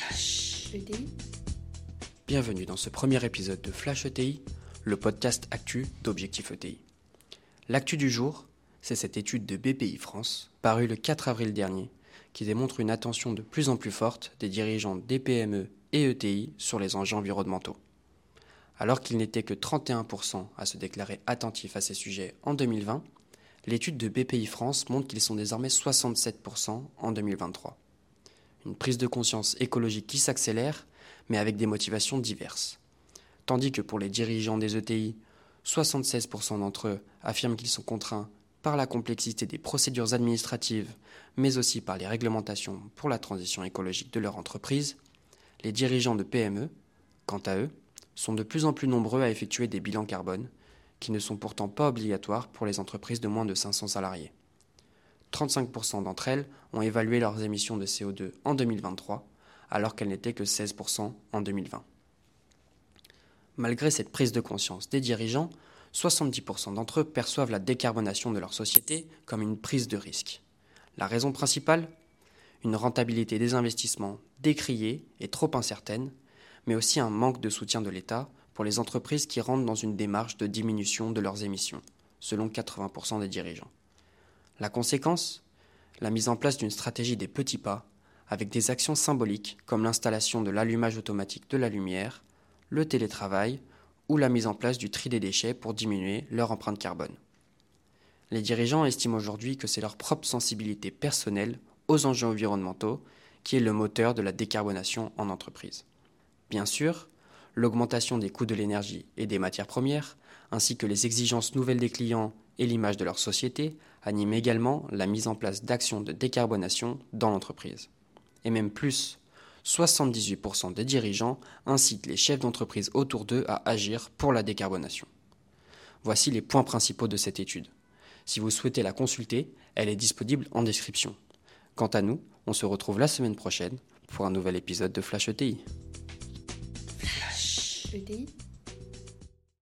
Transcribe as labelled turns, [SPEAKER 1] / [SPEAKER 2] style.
[SPEAKER 1] Flash ETI.
[SPEAKER 2] Bienvenue dans ce premier épisode de Flash ETI, le podcast actu d'Objectif ETI. L'actu du jour, c'est cette étude de BPI France, parue le 4 avril dernier, qui démontre une attention de plus en plus forte des dirigeants des PME et ETI sur les enjeux environnementaux. Alors qu'il n'était que 31% à se déclarer attentifs à ces sujets en 2020, l'étude de BPI France montre qu'ils sont désormais 67% en 2023. Une prise de conscience écologique qui s'accélère, mais avec des motivations diverses. Tandis que pour les dirigeants des ETI, 76% d'entre eux affirment qu'ils sont contraints par la complexité des procédures administratives, mais aussi par les réglementations pour la transition écologique de leur entreprise, les dirigeants de PME, quant à eux, sont de plus en plus nombreux à effectuer des bilans carbone, qui ne sont pourtant pas obligatoires pour les entreprises de moins de 500 salariés. 35% d'entre elles ont évalué leurs émissions de CO2 en 2023, alors qu'elles n'étaient que 16% en 2020. Malgré cette prise de conscience des dirigeants, 70% d'entre eux perçoivent la décarbonation de leur société comme une prise de risque. La raison principale? Une rentabilité des investissements décriée et trop incertaine, mais aussi un manque de soutien de l'État pour les entreprises qui rentrent dans une démarche de diminution de leurs émissions, selon 80% des dirigeants. La conséquence? La mise en place d'une stratégie des petits pas, avec des actions symboliques comme l'installation de l'allumage automatique de la lumière, le télétravail ou la mise en place du tri des déchets pour diminuer leur empreinte carbone. Les dirigeants estiment aujourd'hui que c'est leur propre sensibilité personnelle aux enjeux environnementaux qui est le moteur de la décarbonation en entreprise. Bien sûr, l'augmentation des coûts de l'énergie et des matières premières, ainsi que les exigences nouvelles des clients et l'image de leur société anime également la mise en place d'actions de décarbonation dans l'entreprise. Et même plus, 78% des dirigeants incitent les chefs d'entreprise autour d'eux à agir pour la décarbonation. Voici les points principaux de cette étude. Si vous souhaitez la consulter, elle est disponible en description. Quant à nous, on se retrouve la semaine prochaine pour un nouvel épisode de Flash ETI.
[SPEAKER 1] ETI.